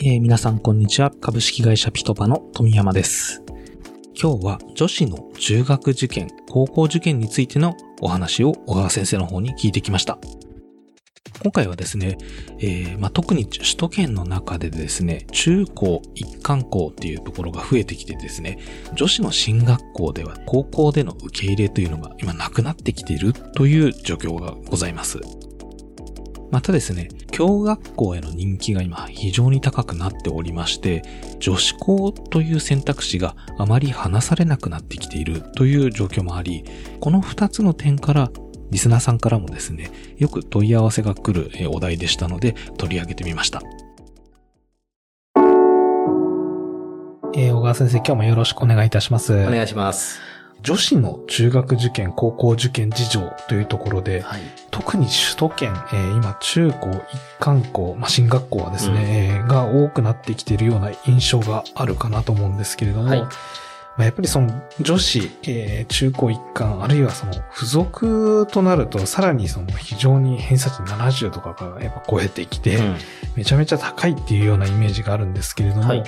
えー皆さんこんにちは。株式会社ピトパの富山です。今日は女子の中学受験、高校受験についてのお話を小川先生の方に聞いてきました。今回はですね、えーまあ、特に首都圏の中でですね、中高一貫校っていうところが増えてきてですね、女子の進学校では高校での受け入れというのが今なくなってきているという状況がございます。またですね、教学校への人気が今非常に高くなっておりまして、女子校という選択肢があまり話されなくなってきているという状況もあり、この2つの点からリスナーさんからもですね、よく問い合わせが来るえーお題でしたので取り上げてみました。えー小川先生、今日もよろしくお願いいたします。お願いします。女子の中学受験、高校受験事情というところで、はい。特に首都圏、えー今中高一貫校、まあ、進学校はですね、えーが多くなってきているような印象があるかなと思うんですけれども、はいまあ、やっぱりその女子、えー中高一貫、あるいはその付属となると、さらにその非常に偏差値70とかがやっぱ超えてきて、うんめちゃめちゃ高いっていうようなイメージがあるんですけれども、はい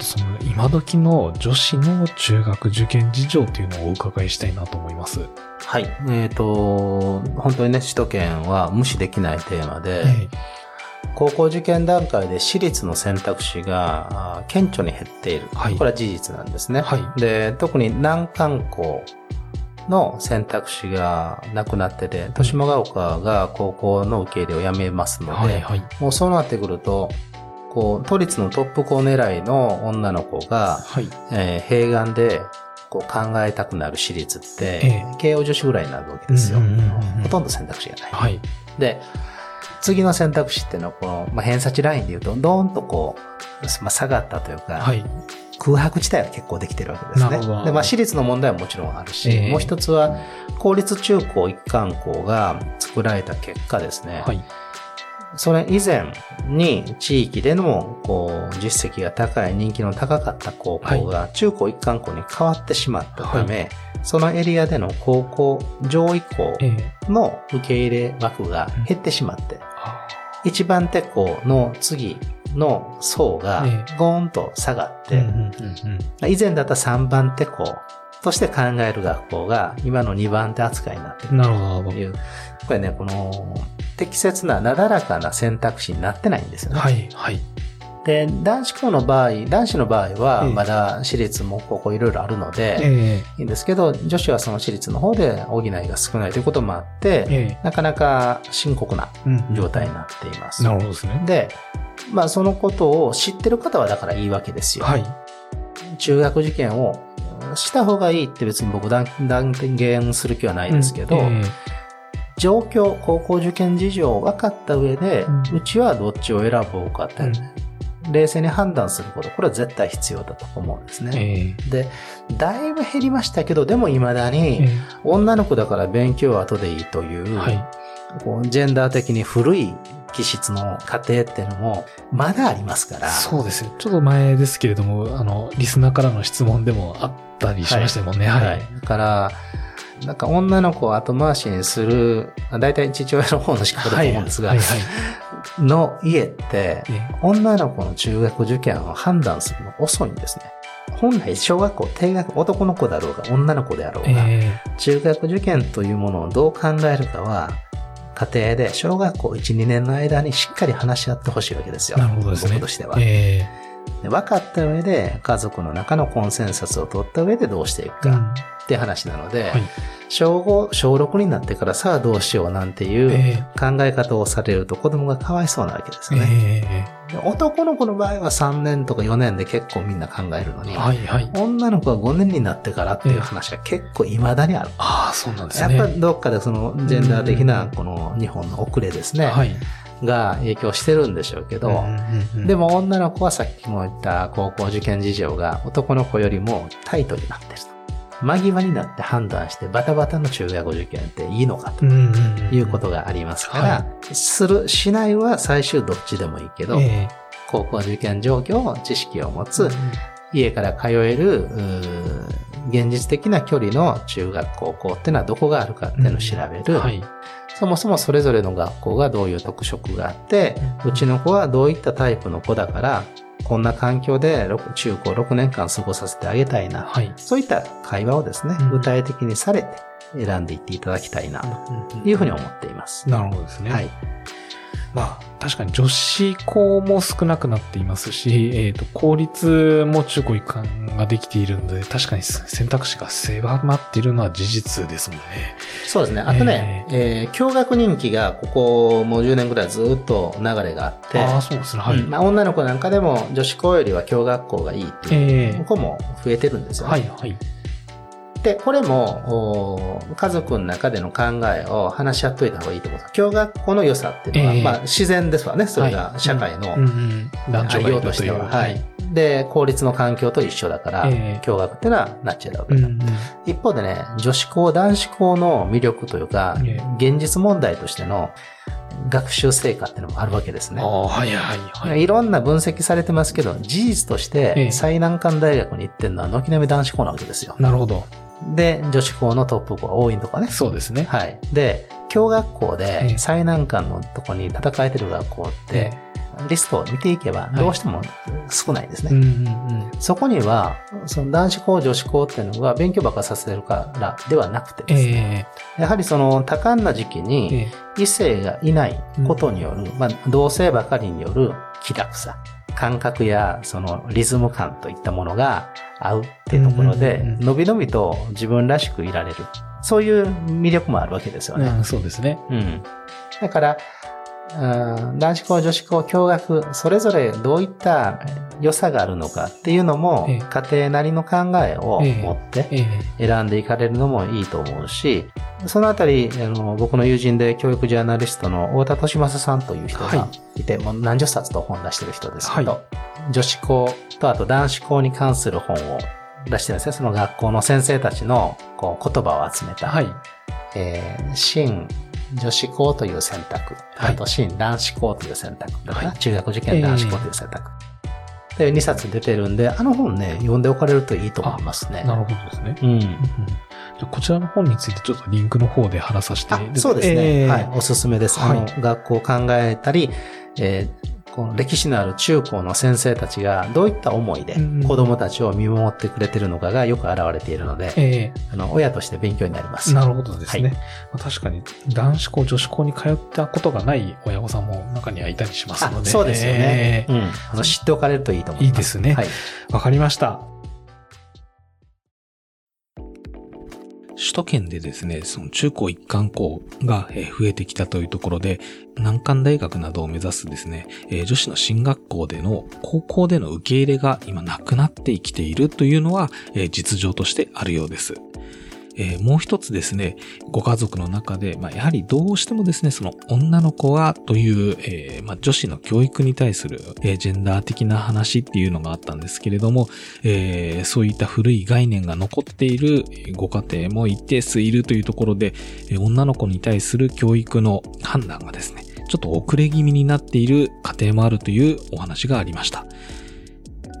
その今時の女子の中学受験事情っていうのをお伺いしたいなと思います。はい。えっ、と、本当にね、首都圏は無視できないテーマで、え高校受験段階で私立の選択肢が顕著に減っている。はいこれは事実なんですね。はいで、特に難関校の選択肢がなくなってて、豊島ヶ丘が高校の受け入れをやめますので、はいはい。もうそうなってくると、こう、都立のトップ校狙いの女の子が、はい。えー併願でこう考えたくなる私立って、ええ慶応女子ぐらいになるわけですよ。ほとんど選択肢がない。はい。で、次の選択肢っていうのは、この、まあ、偏差値ラインで言うと、ドーンとこう、まあ、下がったというか、はい。空白地帯が結構できてるわけですね。で、まあ、私立の問題はもちろんあるし、ええもう一つは、公立中高一貫校が作られた結果ですね、はい。それ以前に地域でのこう実績が高い人気の高かった高校が中高一貫校に変わってしまったため、そのエリアでの高校上位校ええの受け入れ枠が減ってしまって、あ一番手校の次の層がえゴーンと下がって、以前だった3番手校として考える学校が今の2番手扱いになっているなるほどと。いう、これね、この適切ななだらかな選択肢になってないんですよね。はい。はい。で、男子校の場合、男子の場合はええまだ私立も高校いろいろあるので、えいいんですけど、女子はその私立の方で補いが少ないということもあって、ええなかなか深刻なうん状態になっています。なるほどですね。で、まあそのことを知ってる方はだからいいわけですよ。はい。中学受験をした方がいいって別に僕断断言する気はないですけど、え状況、高校受験事情を分かった上で、ううんちはどっちを選ぼうかって、うん冷静に判断すること、これは絶対必要だと思うんですえね。えで、だいぶ減りましたけど、でも未だえに、え女の子だから勉強は後でいいという、はい。こうジェンダー的に古い気質の家庭っていうのも、まだありますから。そうですね。ちょっと前ですけれども、あの、リスナーからの質問でもあったりしましたもんね。はい。はい。だから、なんか女の子を後回しにする、大体父親の方の仕方だと思うんですが、はい。はい。の家って、え女の子の中学受験を判断するの遅いんですね。本来小学校低学男の子だろうが女の子であろうえが、え中学受験というものをどう考えるかは家庭で小学校1、2年の間にしっかり話し合ってほしいわけですよ。なるほどですね。僕としては。えで分かった上で家族の中のコンセンサスを取った上でどうしていくえかって話なので、はい。小5、小6になってからさあどうしようなんていうえ考え方をされると子供がかわいそうなわけですね。えで男の子の場合は3年とか4年で結構みんな考えるのに、えはい。はい。女の子は5年になってからっていう話が結構未だにある。ああ、そうなんですね。やっぱりどっかでそのジェンダー的なこの日本の遅れですね、はい。が影響してるんでしょうけど、で、も女の子はさっきも言った高校受験事情が男の子よりもタイトになってると。間際になって判断してバタバタの中学受験っていいのかとうんうんうんいうことがありますから、はする、しないは最終どっちでもいいけど、え高校受験状況、知識を持えつ、家から通える、うー現実的な距離の中学高校っていうのはどこがあるかっていうのを調べる。はい。そもそもそれぞれの学校がどういう特色があって、うちの子はどういったタイプの子だから、こんな環境で6中高6年間過ごさせてあげたいな。はい。そういった会話をですね、うん具体的にされて選んでいっていただきたいな、というふうに思っています。なるほどですね。はい。まあ、確かに女子校も少なくなっていますし、えっ、と、公立も中高一貫ができているので、確かに選択肢が狭まっているのは事実ですもんね。そうですね。あとね、えー共学人気がここもう10年ぐらいずっと流れがあって、ああ、そうですね。はい。うんまあ、女の子なんかでも女子校よりは共学校がいいっていうええ子も増えてるんですよね。はい、はい。で、これも、お家族の中での考えを話し合っといた方がいいと思う。共学校の良さっていうのは、ええまあ自然ですわね。それがはい社会のうんうん。としては。はい。で、公立の環境と一緒だから、ええ共学っていうのはなっちゃうわけだ。うんうん。一方でね、女子校、男子校の魅力というか、え現実問題としての学習成果っていうのもあるわけですねあ。あ、はい、はい、はい。いろんな分析されてますけど、事実としええて最難関大学に行ってるのは軒並み男子校なわけですよ。なるほど。で、女子校のトップ校が多いとかね。そうですね。はい。で、共学校ええで最難関のとこに戦えてる学校って、リストを見ていけばどうしても少ないんですね。うんうんうん。そこには、その男子校、女子校っていうのが勉強ばっかさせるからではなくてですね、えやはりその多感な時期えにえ異性がいないことによる、まあ同性ばかりによる気楽さ、感覚やそのリズム感といったものが合うっていうところでのびのびと自分らしくいられる。そういう魅力もあるわけですよね。うん、そうですね。うん。だから、うん男子校、女子校、共学、それぞれどういった良さがあるのかっていうのもええ、家庭なりの考えをええ。持ってええ。選んでいかれるのもいいと思うし、そのあたり、あの僕の友人で教育ジャーナリストの太田利正さんという人がはい。て、もう何十冊と本出してる人ですけど、は女子校とあと男子校に関する本を出してるんですね。その学校の先生たちのこう言葉を集めた、はい。えー新女子校という選択、はいあと新男子校という選択中学受験男子校という選択。で、2冊出てるんで、あの本ね、読んでおかれるといいと思いますね。なるほどですね。うん。こちらの本についてちょっとリンクの方で話させてあそうですね、ええはい。おすすめです。あの、はい学校を考えたり、えーこの歴史のある中高の先生たちがどういった思いでうん子供たちを見守ってくれてるのかがよく現れているので、えあの、親として勉強になります。えなるほどですね。はいまあ、確かに男子校、女子校に通ったことがない親御さんも中にはいたりしますので。あそうですよね、えうん。あの、知っておかれるといいと思います。いいですねはい。えわかりました。首都圏でですね、その中高一貫校が増えてきたというところで、難関大学などを目指すですね、女子の進学校での高校での受け入れが今なくなってきているというのは、実情としてあるようです。えーもう一つですね、ご家族の中で、まあ、やはりどうしてもですね、その女の子はという、えーまあ、女子の教育に対する、えージェンダー的な話っていうのがあったんですけれども、えーそういった古い概念が残っているご家庭も一定数いるというところで、え女の子に対する教育の判断がですね、ちょっと遅れ気味になっている家庭もあるというお話がありました。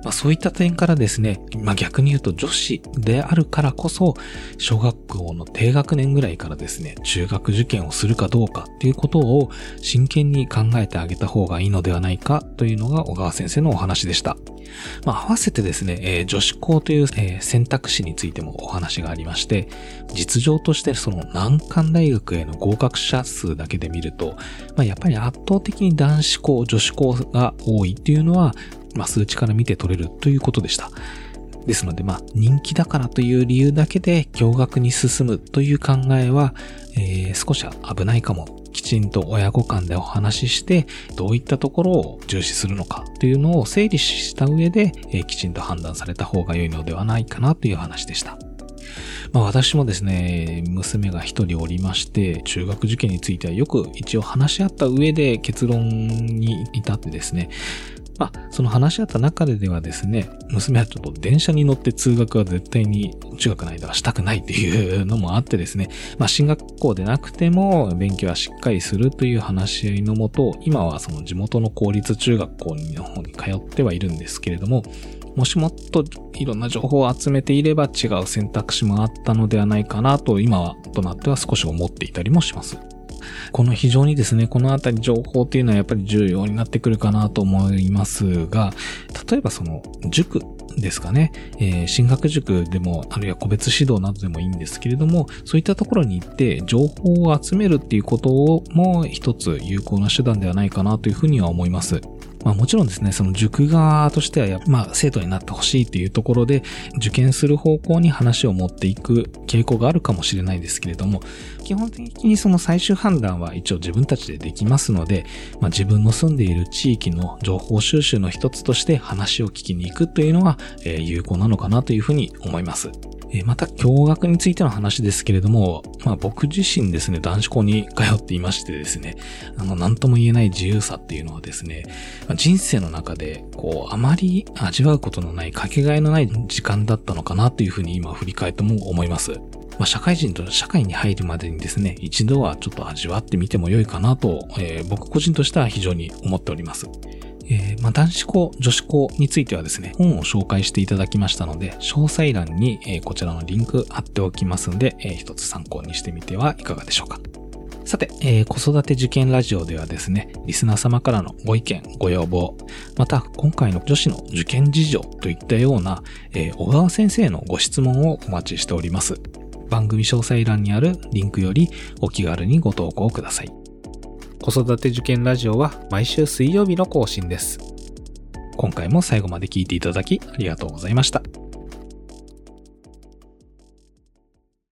まあ、そういった点からですね、まあ、逆に言うと女子であるからこそ、小学校の低学年ぐらいからですね、中学受験をするかどうかっていうことを真剣に考えてあげた方がいいのではないかというのが小川先生のお話でした。まあ、合わせてですね、えー女子校という、えー選択肢についてもお話がありまして、実情としてその難関大学への合格者数だけで見ると、まあ、やっぱり圧倒的に男子校、女子校が多いっていうのは、まあ、数値から見て取れるということでした。ですので、まあ、人気だからという理由だけで驚学に進むという考えは、えー少し危ないかも。きちんと親子間でお話しして、どういったところを重視するのかというのを整理した上で、えーきちんと判断された方が良いのではないかなという話でした。まあ私もですね、娘が一人おりまして、中学受験についてはよく一応話し合った上で結論に至ってですね、まあ、その話し合った中でではですね、娘はちょっと電車に乗って通学は絶対に中学の間はしたくないっていうのもあってですね、まあ、進学校でなくても勉強はしっかりするという話し合いのもと、今はその地元の公立中学校の方に通ってはいるんですけれども、もしもっといろんな情報を集めていれば違う選択肢もあったのではないかなと今はとなっては少し思っていたりもします。この非常にですね、このあたり情報っていうのはやっぱり重要になってくるかなと思いますが、例えばその塾ですかね、えー、進学塾でも、あるいは個別指導などでもいいんですけれども、そういったところに行って情報を集めるっていうことをも一つ有効な手段ではないかなというふうには思います。まあもちろんですね、その塾側としては、まあ生徒になってほしいっていうところで、受験する方向に話を持っていく傾向があるかもしれないですけれども、基本的にその最終判断は一応自分たちでできますので、まあ自分の住んでいる地域の情報収集の一つとして話を聞きに行くというのは、えー、有効なのかなというふうに思います。また、共学についての話ですけれども、まあ僕自身ですね、男子校に通っていましてですね、あの、なんとも言えない自由さっていうのはですね、人生の中で、こう、あまり味わうことのない、かけがえのない時間だったのかなというふうに今振り返っても思います。まあ、社会人と社会に入るまでにですね、一度はちょっと味わってみても良いかなと、えー、僕個人としては非常に思っております。えー、まあ、男子校、女子校についてはですね、本を紹介していただきましたので、詳細欄に、えー、こちらのリンク貼っておきますので、えー、一つ参考にしてみてはいかがでしょうか。さて、えー、子育て受験ラジオではですね、リスナー様からのご意見、ご要望、また今回の女子の受験事情といったような、えー、小川先生のご質問をお待ちしております。番組詳細欄にあるリンクよりお気軽にご投稿ください。子育て受験ラジオは毎週水曜日の更新です。今回も最後まで聞いていただきありがとうございました。